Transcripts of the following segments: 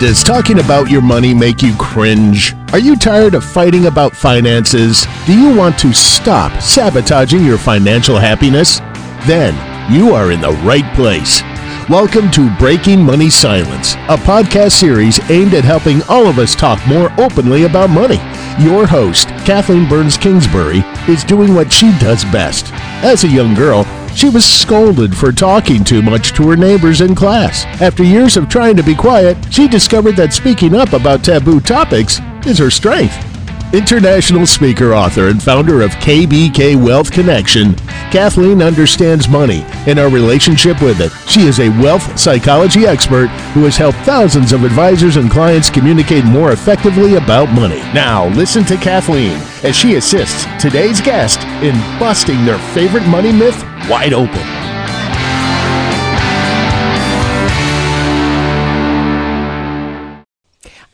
Does talking about your money make you cringe? Are you tired of fighting about finances? Do you want to stop sabotaging your financial happiness? Then you are in the right place. Welcome to Breaking Money Silence, a podcast series aimed at helping all of us talk more openly about money. Your host, Kathleen Burns Kingsbury, is doing what she does best. As a young girl, she was scolded for talking too much to her neighbors in class. After years of trying to be quiet, she discovered that speaking up about taboo topics is her strength. International speaker, author, and founder of KBK Wealth Connection, Kathleen understands money and our relationship with it. She is a wealth psychology expert who has helped thousands of advisors and clients communicate more effectively about money. Now, listen to Kathleen as she assists today's guest in busting their favorite money myth wide open.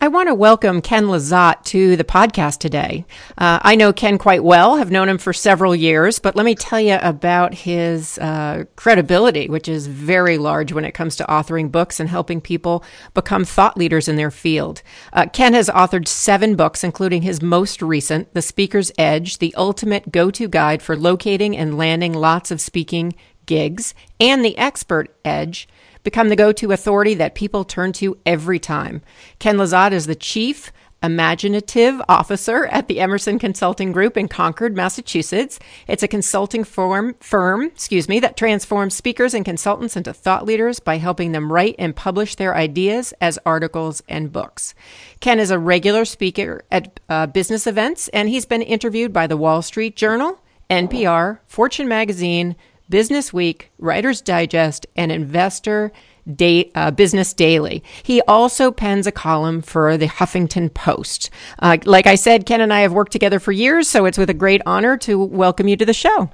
I want to welcome Ken Lizotte to the podcast today. Uh, I know Ken quite well, have known him for several years, but let me tell you about his uh, credibility, which is very large when it comes to authoring books and helping people become thought leaders in their field. Uh, Ken has authored seven books, including his most recent, The Speaker's Edge, the ultimate go to guide for locating and landing lots of speaking gigs, and The Expert Edge Become the go to authority that people turn to every time. Ken Lizotte is the chief imaginative officer at the Emerson Consulting Group in Concord, Massachusetts. It's a consulting firm, firm, excuse me, that transforms speakers and consultants into thought leaders by helping them write and publish their ideas as articles and books. Ken is a regular speaker at uh, business events, and he's been interviewed by the Wall Street Journal, NPR, Fortune Magazine, Business Week, Writer's Digest, and Investor Day, uh, Business Daily. He also pens a column for the Huffington Post. Uh, like I said, Ken and I have worked together for years, so it's with a great honor to welcome you to the show.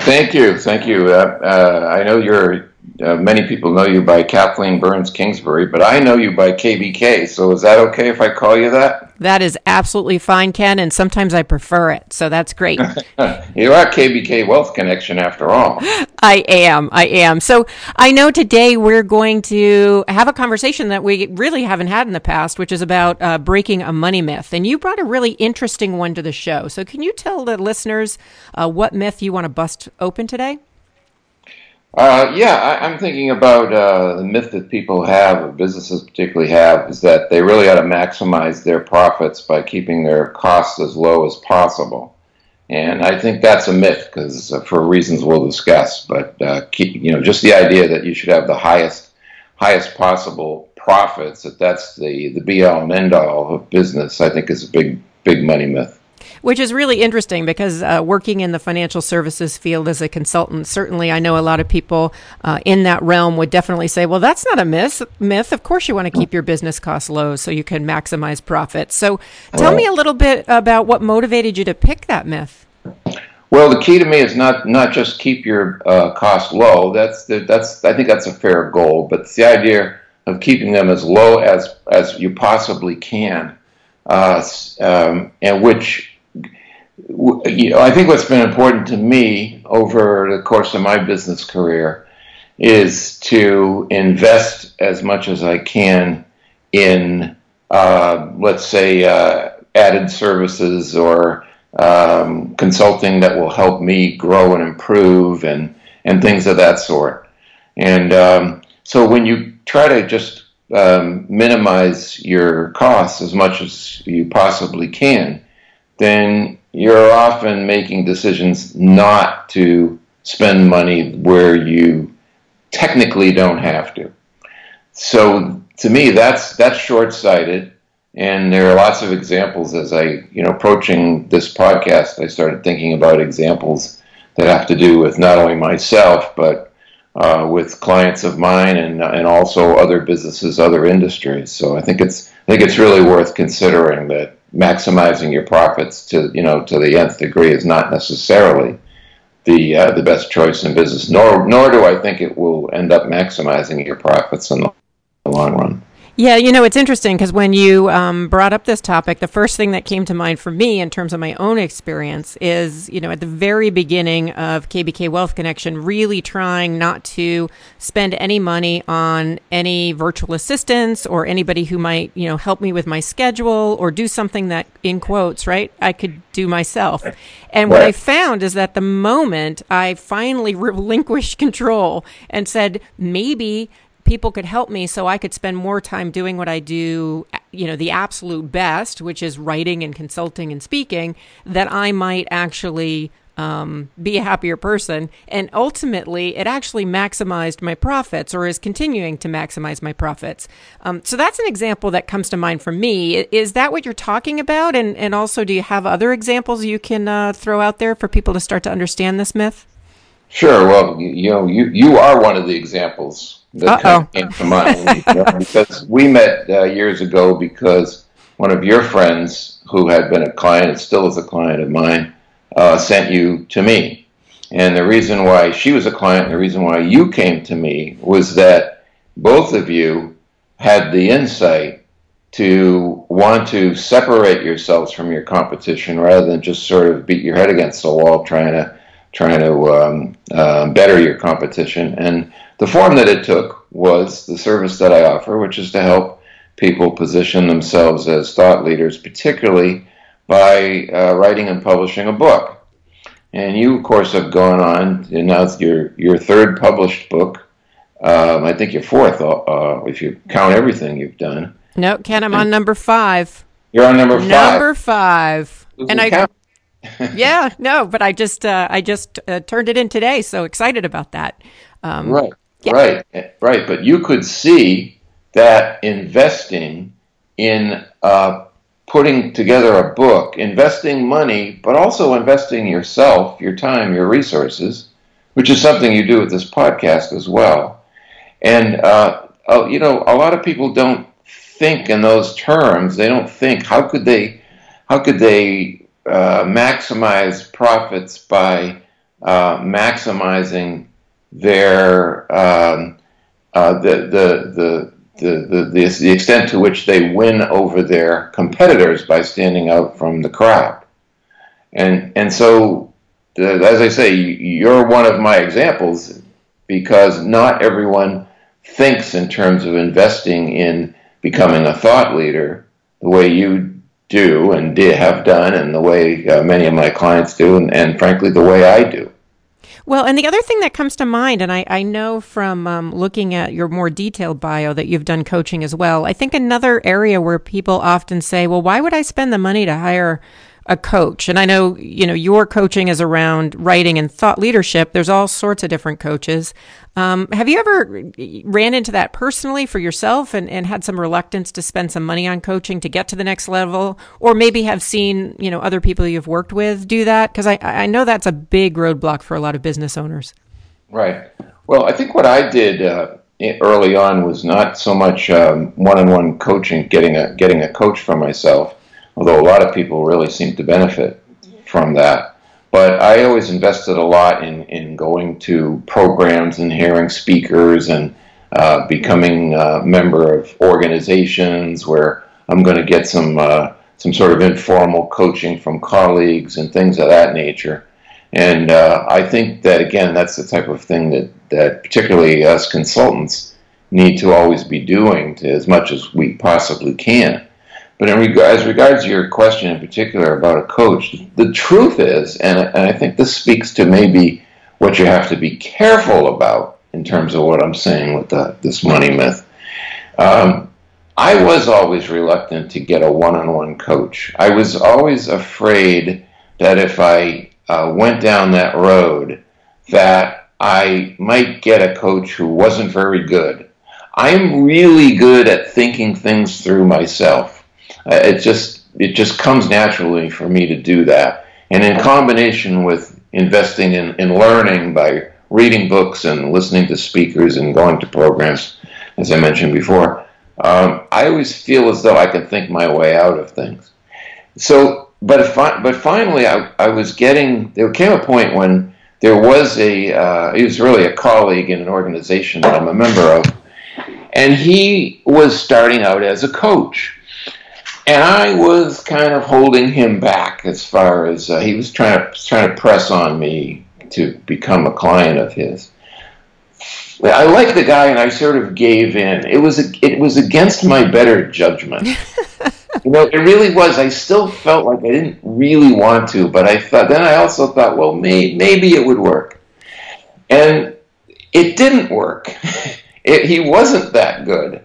Thank you. Thank you. Uh, uh I know you're, uh, many people know you by Kathleen Burns Kingsbury, but I know you by KBK, so is that okay if I call you that? That is absolutely fine, Ken, and sometimes I prefer it. So that's great. you are KBK Wealth Connection after all. I am. I am. So I know today we're going to have a conversation that we really haven't had in the past, which is about uh, breaking a money myth. And you brought a really interesting one to the show. So can you tell the listeners uh, what myth you want to bust open today? Uh, yeah, I, am thinking about uh, the myth that people have, or businesses particularly have, is that they really ought to maximize their profits by keeping their costs as low as possible. And I think that's a myth because uh, for reasons we'll discuss. But uh, keep, you know, just the idea that you should have the highest, highest possible profits, that that's the the be all and end all of business, I think is a big, big money myth which is really interesting because uh, working in the financial services field as a consultant, certainly I know a lot of people uh, in that realm would definitely say, well, that's not a myth. Myth, of course, you want to keep your business costs low so you can maximize profits. So, tell me a little bit about what motivated you to pick that myth. Well, the key to me is not not just keep your uh, costs low. That's the, that's I think that's a fair goal, but it's the idea of keeping them as low as as you possibly can, uh, um, and which I think what's been important to me over the course of my business career is to invest as much as I can in, uh, let's say, uh, added services or um, consulting that will help me grow and improve and, and things of that sort. And um, so when you try to just um, minimize your costs as much as you possibly can, then you're often making decisions not to spend money where you technically don't have to. So to me, that's that's short-sighted, and there are lots of examples. As I, you know, approaching this podcast, I started thinking about examples that have to do with not only myself but uh, with clients of mine and and also other businesses, other industries. So I think it's I think it's really worth considering that maximizing your profits to you know to the nth degree is not necessarily the uh, the best choice in business. Nor nor do I think it will end up maximizing your profits in the long run. Yeah, you know, it's interesting because when you um, brought up this topic, the first thing that came to mind for me in terms of my own experience is, you know, at the very beginning of KBK Wealth Connection, really trying not to spend any money on any virtual assistants or anybody who might, you know, help me with my schedule or do something that, in quotes, right, I could do myself. And what I found is that the moment I finally relinquished control and said, maybe people could help me so I could spend more time doing what I do, you know, the absolute best, which is writing and consulting and speaking, that I might actually um, be a happier person. And ultimately, it actually maximized my profits or is continuing to maximize my profits. Um, so that's an example that comes to mind for me. Is that what you're talking about? And, and also, do you have other examples you can uh, throw out there for people to start to understand this myth? Sure. Well, you know, you, you are one of the examples that kind of came to mind because we met uh, years ago because one of your friends who had been a client and still is a client of mine uh, sent you to me. And the reason why she was a client and the reason why you came to me was that both of you had the insight to want to separate yourselves from your competition rather than just sort of beat your head against the wall trying to trying to um, uh, better your competition. And the form that it took was the service that I offer, which is to help people position themselves as thought leaders, particularly by uh, writing and publishing a book. And you, of course, have gone on, and now it's your, your third published book. Um, I think your fourth, uh, if you count everything you've done. No, Ken, I'm on number five. You're on number five. Number five. and I, count? Yeah, no, but I just uh, I just uh, turned it in today, so excited about that. Um, right, yeah. right, right. But you could see that investing in uh, putting together a book, investing money, but also investing yourself, your time, your resources, which is something you do with this podcast as well. And uh, uh, you know, a lot of people don't think in those terms. They don't think how could they, how could they uh, maximize profits by uh, maximizing their um, uh, the, the, the, the, the, the extent to which they win over their competitors by standing out from the crowd. And, and so, as I say, you're one of my examples because not everyone thinks in terms of investing in becoming a thought leader the way you do and did, have done, and the way uh, many of my clients do, and, and, frankly, the way I do. Well, and the other thing that comes to mind, and I, I know from um, looking at your more detailed bio that you've done coaching as well, I think another area where people often say, well, why would I spend the money to hire a coach. And I know, you know, your coaching is around writing and thought leadership. There's all sorts of different coaches. Um, have you ever ran into that personally for yourself and, and had some reluctance to spend some money on coaching to get to the next level? Or maybe have seen, you know, other people you've worked with do that? Because I, I know that's a big roadblock for a lot of business owners. Right. Well, I think what I did uh, early on was not so much um, one-on-one coaching, getting a getting a coach for myself although a lot of people really seem to benefit from that. But I always invested a lot in, in going to programs and hearing speakers and uh, becoming a member of organizations where I'm going to get some uh, some sort of informal coaching from colleagues and things of that nature. And uh, I think that again, that's the type of thing that that particularly us consultants need to always be doing to, as much as we possibly can. But in as regards your question in particular about a coach, the truth is, and, and I think this speaks to maybe what you have to be careful about in terms of what I'm saying with the, this money myth. Um, I was always reluctant to get a one-on-one coach. I was always afraid that if I uh, went down that road, that I might get a coach who wasn't very good. I'm really good at thinking things through myself. Uh, it just it just comes naturally for me to do that. And in combination with investing in, in learning by reading books and listening to speakers and going to programs, as I mentioned before, um, I always feel as though I can think my way out of things. So, but but finally, I, I was getting. There came a point when there was a. Uh, he was really a colleague in an organization that I'm a member of, and he was starting out as a coach. And I was kind of holding him back as far as uh, he was trying to trying to press on me to become a client of his. I liked the guy, and I sort of gave in. It was it was against my better judgment. you know, it really was. I still felt like I didn't really want to, but I thought. Then I also thought, well, may, maybe it would work, and it didn't work. it, he wasn't that good,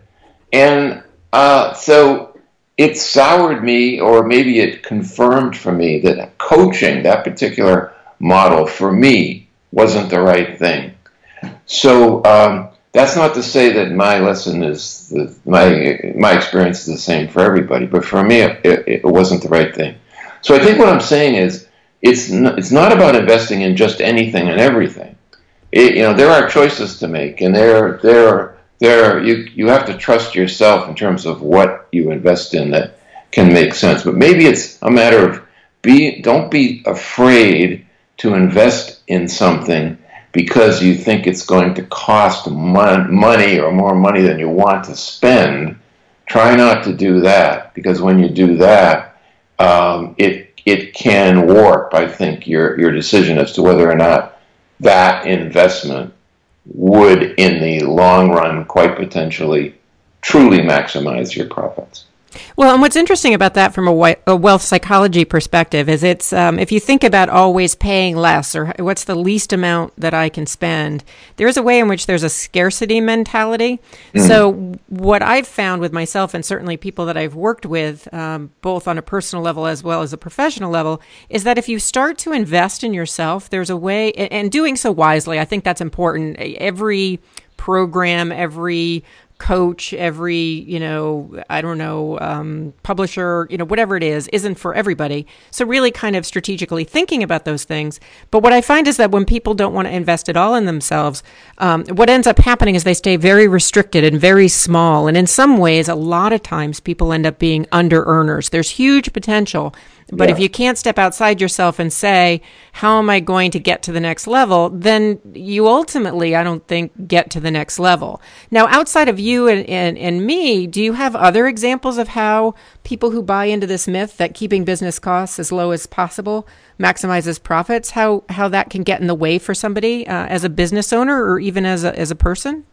and uh, so it soured me, or maybe it confirmed for me that coaching that particular model for me wasn't the right thing. So um, that's not to say that my lesson is the, my my experience is the same for everybody, but for me, it, it, wasn't the right thing. So I think what I'm saying is it's not, it's not about investing in just anything and everything. It, you know, there are choices to make, and there there there you you have to trust yourself in terms of what you invest in that can make sense. But maybe it's a matter of be don't be afraid to invest in something because you think it's going to cost mon- money or more money than you want to spend, try not to do that because when you do that, um, it it can warp. I think your your decision as to whether or not that investment would, in the long run, quite potentially, truly maximize your profits. Well, and what's interesting about that from a, a wealth psychology perspective is it's um, if you think about always paying less or what's the least amount that I can spend, there is a way in which there's a scarcity mentality. Mm. So, what I've found with myself and certainly people that I've worked with, um, both on a personal level as well as a professional level, is that if you start to invest in yourself, there's a way, and doing so wisely, I think that's important. Every program, every coach, every, you know, I don't know, um, publisher, you know, whatever it is, isn't for everybody. So, really kind of strategically thinking about those things. But what I find is that when people don't want to invest at all in themselves, um, what ends up happening is they stay very restricted and very small. And in some ways, a lot of times people end up being under earners. There's huge potential but yeah. if you can't step outside yourself and say, how am I going to get to the next level? Then you ultimately, I don't think, get to the next level. Now, outside of you and, and, and me, do you have other examples of how people who buy into this myth that keeping business costs as low as possible maximizes profits, how, how that can get in the way for somebody uh, as a business owner or even as a, as a person?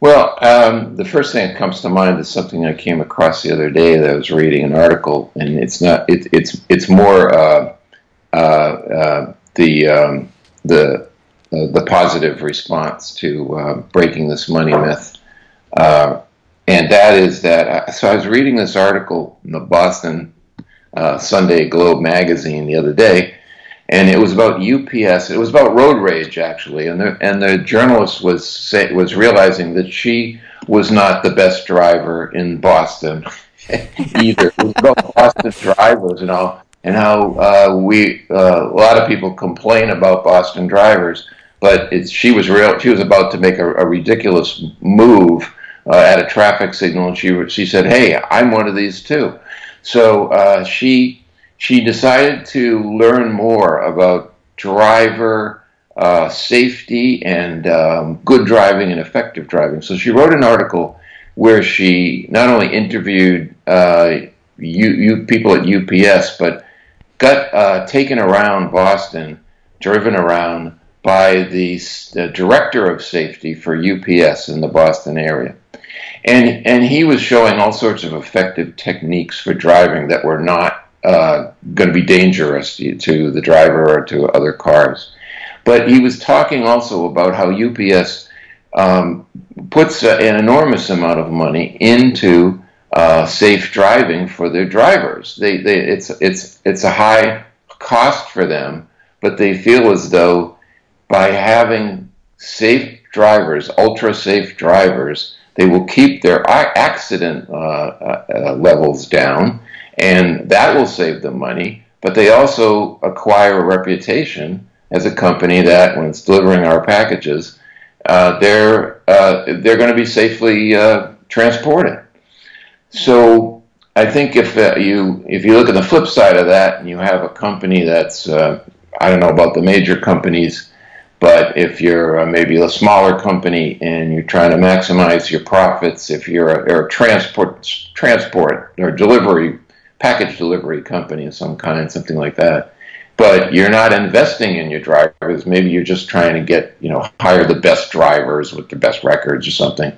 Well, um, the first thing that comes to mind is something I came across the other day that I was reading an article, and it's not it, it's it's more uh, uh, uh, the um, the uh, the positive response to uh, breaking this money myth, uh, and that is that. so I was reading this article in the Boston Sunday Globe magazine the other day, and it was about UPS. It was about road rage actually, and the and the journalist was say, was realizing that she was not the best driver in Boston either. it was about Boston drivers and all, and how uh, we uh, a lot of people complain about Boston drivers, but it's she was real. She was about to make a, a ridiculous move uh, at a traffic signal, and she she said, "Hey, I'm one of these too." So uh, she she decided to learn more about driver uh, safety and um, good driving and effective driving. So she wrote an article where she not only interviewed uh, you, you, people at UPS, but got uh, taken around Boston, driven around by the, the director of safety for UPS in the Boston area. And, and he was showing all sorts of effective techniques for driving that were not uh, going to be dangerous to the driver or to other cars. But he was talking also about how UPS um, puts an enormous amount of money into uh, safe driving for their drivers. They, they, it's, it's, it's a high cost for them, but they feel as though by having safe drivers, ultra safe drivers, they will keep their accident uh, uh, uh levels down and that will save them money. But they also acquire a reputation as a company that, when it's delivering our packages, uh, they're uh, they're going to be safely uh, transported. So I think if uh, you if you look at the flip side of that, and you have a company that's uh, I don't know about the major companies, But if you're uh, maybe a smaller company and you're trying to maximize your profits, if you're a, a transport transport or delivery package delivery company of some kind, something like that, but you're not investing in your drivers. Maybe you're just trying to get you know hire the best drivers with the best records or something.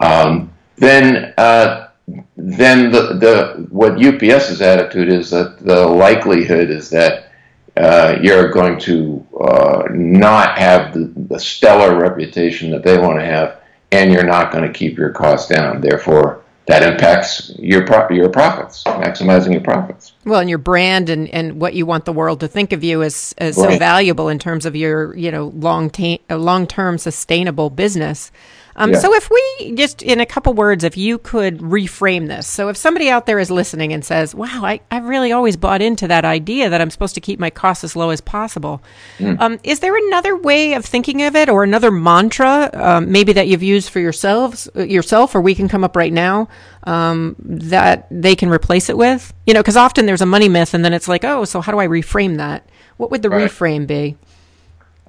Um, then uh, then the, the what UPS's attitude is that the likelihood is that uh, you're going to uh, not have the, the, stellar reputation that they want to have, and you're not going to keep your costs down. Therefore, that impacts your pro- your profits, maximizing your profits. Well, and your brand and, and what you want the world to think of you as, as right. so valuable in terms of your you know long ta- uh, long term sustainable business. Um, yeah. So, if we just in a couple words, if you could reframe this. So, if somebody out there is listening and says, wow, I, I've really always bought into that idea that I'm supposed to keep my costs as low as possible, mm. um, is there another way of thinking of it or another mantra, um, maybe that you've used for yourselves, uh, yourself, or we can come up right now um, that they can replace it with? You know, because often there's a money myth and then it's like, oh, so how do I reframe that? What would the right. reframe be?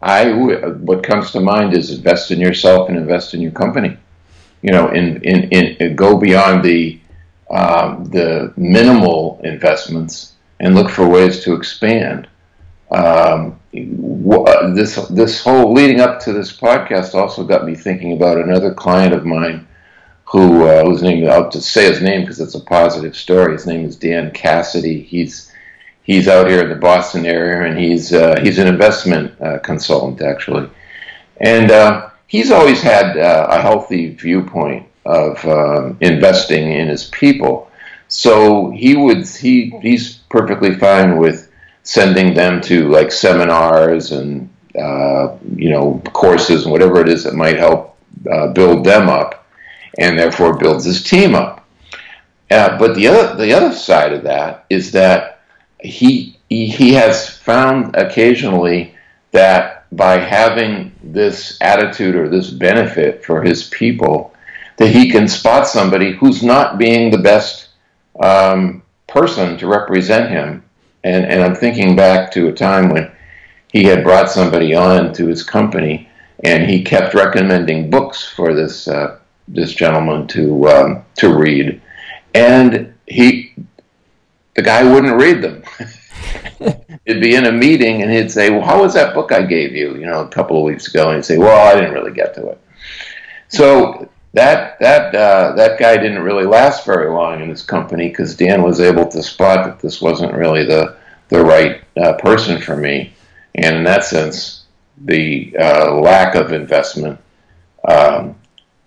I what comes to mind is invest in yourself and invest in your company. You know, in in, in go beyond the um, the minimal investments and look for ways to expand. Um, this this whole leading up to this podcast also got me thinking about another client of mine who uh, whose name I'll just say his name because it's a positive story. His name is Dan Cassidy. He's he's out here in the Boston area, and he's uh, he's an investment uh, consultant actually, and uh, he's always had uh, a healthy viewpoint of um, investing in his people. So he would he he's perfectly fine with sending them to like seminars and uh, you know courses and whatever it is that might help uh, build them up, and therefore builds his team up. but the other the other side of that is that he, he, has found occasionally that by having this attitude or this benefit for his people, that he can spot somebody who's not being the best um, person to represent him. And, and I'm thinking back to a time when he had brought somebody on to his company, and he kept recommending books for this uh, this gentleman to um, to read, and he the guy wouldn't read them. he'd be in a meeting and he'd say, Well, how was that book I gave you, you know, a couple of weeks ago? And he'd say, Well, I didn't really get to it. So that that uh, that guy didn't really last very long in his company because Dan was able to spot that this wasn't really the the right uh, person for me, and in that sense, the uh, lack of investment. Um,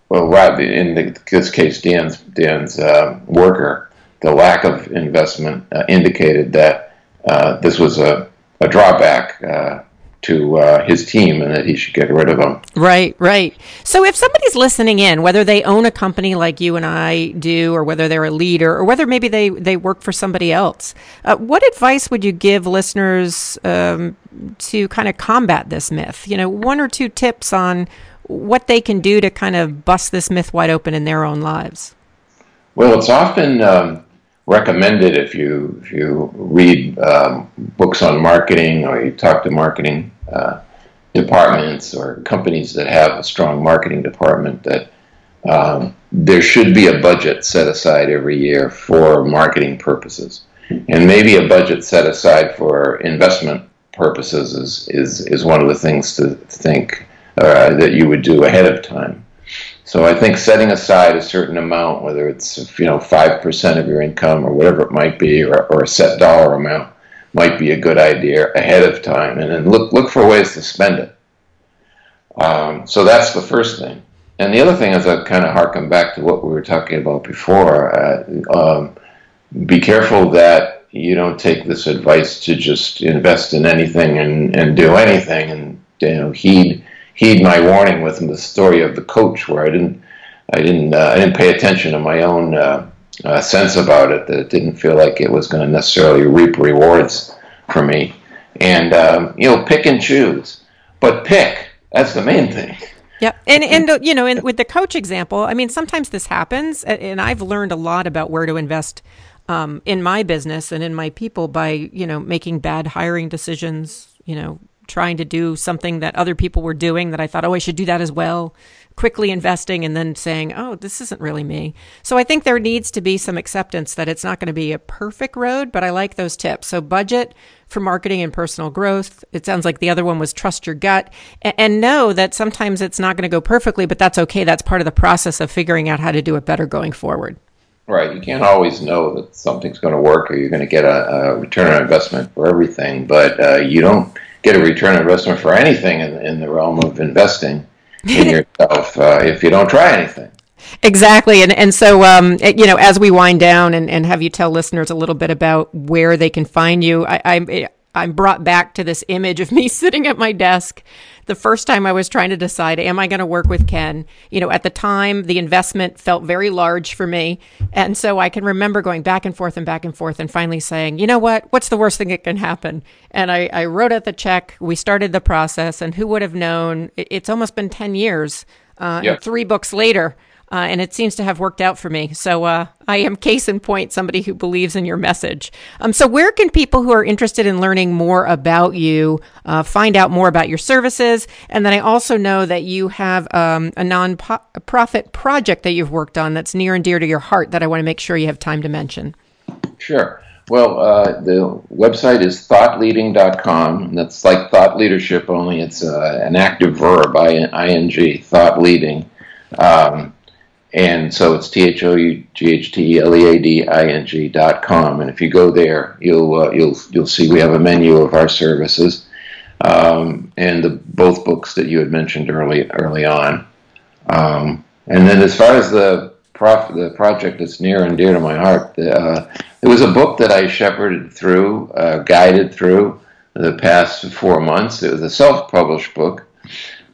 well, in this case, Dan's Dan's uh, worker the lack of investment uh, indicated that uh, this was a, a drawback uh, to uh, his team and that he should get rid of them. Right, right. So if somebody's listening in, whether they own a company like you and I do, or whether they're a leader, or whether maybe they, they work for somebody else, uh, what advice would you give listeners um, to kind of combat this myth? You know, one or two tips on what they can do to kind of bust this myth wide open in their own lives. Well, it's often um, recommended if you if you read um, books on marketing or you talk to marketing uh, departments or companies that have a strong marketing department that um, there should be a budget set aside every year for marketing purposes, and maybe a budget set aside for investment purposes is is, is one of the things to think uh, that you would do ahead of time. So I think setting aside a certain amount, whether it's you know five percent of your income or whatever it might be, or, or a set dollar amount, might be a good idea ahead of time, and then look look for ways to spend it. Um, so that's the first thing. And the other thing is I kind of harken back to what we were talking about before. Uh, um, be careful that you don't take this advice to just invest in anything and, and do anything, and you know heed heed my warning with the story of the coach, where I didn't, I didn't, uh, I didn't pay attention to my own uh, uh, sense about it. That it didn't feel like it was going to necessarily reap rewards for me. And um, you know, pick and choose, but pick. That's the main thing. Yeah, and and uh, you know, with the coach example, I mean, sometimes this happens, and I've learned a lot about where to invest um, in my business and in my people by you know making bad hiring decisions, you know, trying to do something that other people were doing that I thought, oh, I should do that as well. Quickly investing and then saying, oh, this isn't really me. So I think there needs to be some acceptance that it's not going to be a perfect road, but I like those tips. So budget for marketing and personal growth. It sounds like the other one was trust your gut and, know that sometimes it's not going to go perfectly, but that's okay. That's part of the process of figuring out how to do it better going forward. Right. You can't always know that something's going to work or you're going to get a, a return on investment for everything, but uh, you don't get a return on investment for anything in, in the realm of investing in yourself uh, if you don't try anything. Exactly. And, and so, um, you know, as we wind down and, and have you tell listeners a little bit about where they can find you, I, I, I'm brought back to this image of me sitting at my desk the first time I was trying to decide, am I going to work with Ken? You know, at the time, the investment felt very large for me. And so I can remember going back and forth and back and forth and finally saying, you know what? What's the worst thing that can happen? And I, I wrote out the check. We started the process. And who would have known? It's almost been 10 years. Uh, yep. Three books later, uh, and it seems to have worked out for me. So uh, I am case in point, somebody who believes in your message. Um, so where can people who are interested in learning more about you uh, find out more about your services? And then I also know that you have um, a non-profit project that you've worked on that's near and dear to your heart that I want to make sure you have time to mention. Sure. Well, uh, the website is thoughtleading.com. That's like thought leadership, only it's uh, an active verb, ing, thought leading. Um, and so it's T H O U G H T L E A D I N G dot com. And if you go there, you'll uh, you'll you'll see we have a menu of our services, um, and the both books that you had mentioned early early on. Um, and then as far as the prof, the project that's near and dear to my heart, uh, it was a book that I shepherded through, uh, guided through the past four months. It was a self-published book.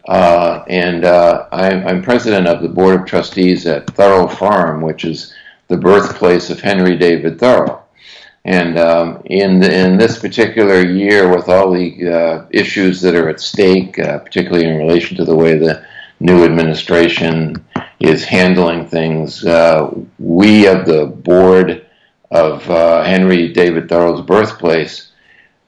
Uh, and uh, I'm, I'm, president of the board of trustees at Thoreau Farm, which is the birthplace of Henry David Thoreau. And um, in, the, in this particular year, with all the uh, issues that are at stake, uh, particularly in relation to the way the new administration is handling things, uh, we of the board of uh, Henry David Thoreau's birthplace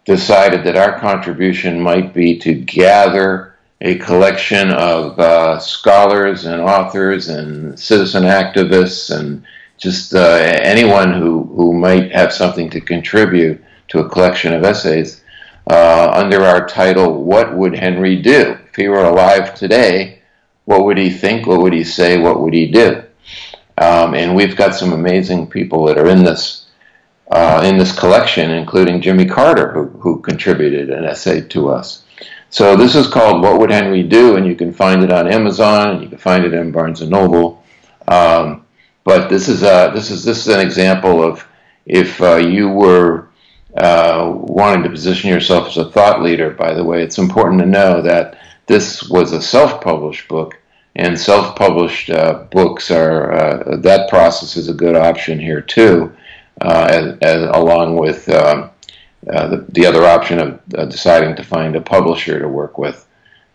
decided that our contribution might be to gather a collection of uh, scholars and authors and citizen activists and just uh, anyone who, who might have something to contribute to a collection of essays uh, under our title, What Would Henry Do? If he were alive today, what would he think? What would he say? What would he do? Um, and we've got some amazing people that are in this uh, in this collection, including Jimmy Carter, who, who contributed an essay to us. So this is called What Would Henry Do? And you can find it on Amazon, and you can find it in Barnes & Noble. Um, but this is, a, this, is, this is an example of if uh, you were uh, wanting to position yourself as a thought leader, by the way, it's important to know that this was a self-published book, and self-published uh, books are, uh, that process is a good option here too, uh, as, as, along with um, uh, the, the other option of uh, deciding to find a publisher to work with.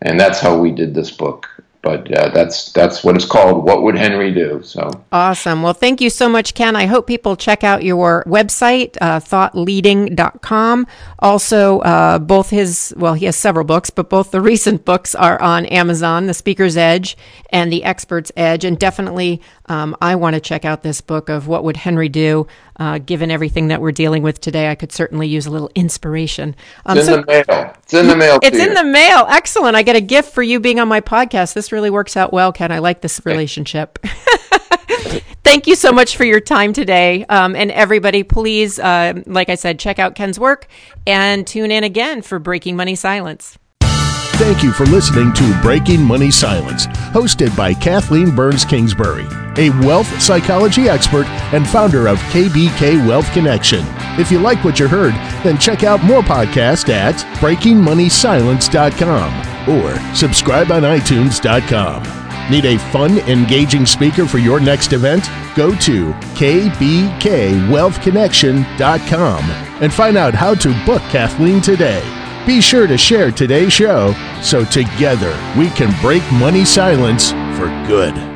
And that's how we did this book but uh, that's that's what it's called. What would Henry do? So awesome. Well, thank you so much, Ken. I hope people check out your website, uh, thoughtleading.com. Also, uh, both his well, he has several books, but both the recent books are on Amazon: The Speaker's Edge and The Expert's Edge. And definitely, um, I want to check out this book of What Would Henry Do. Uh, given everything that we're dealing with today, I could certainly use a little inspiration. Um, it's in so, the mail. It's in the mail. It's in the mail. Excellent. I get a gift for you being on my podcast. This really works out well, Ken. I like this relationship. Thank you so much for your time today. Um, and everybody, please, uh, like I said, check out Ken's work and tune in again for Breaking Money Silence. Thank you for listening to Breaking Money Silence, hosted by Kathleen Burns Kingsbury, a wealth psychology expert and founder of KBK Wealth Connection. If you like what you heard, then check out more podcasts at breakingmoneysilence.com or subscribe on iTunes.com. Need a fun, engaging speaker for your next event? Go to kbkwealthconnection.com and find out how to book Kathleen today. Be sure to share today's show so together we can break money silence for good.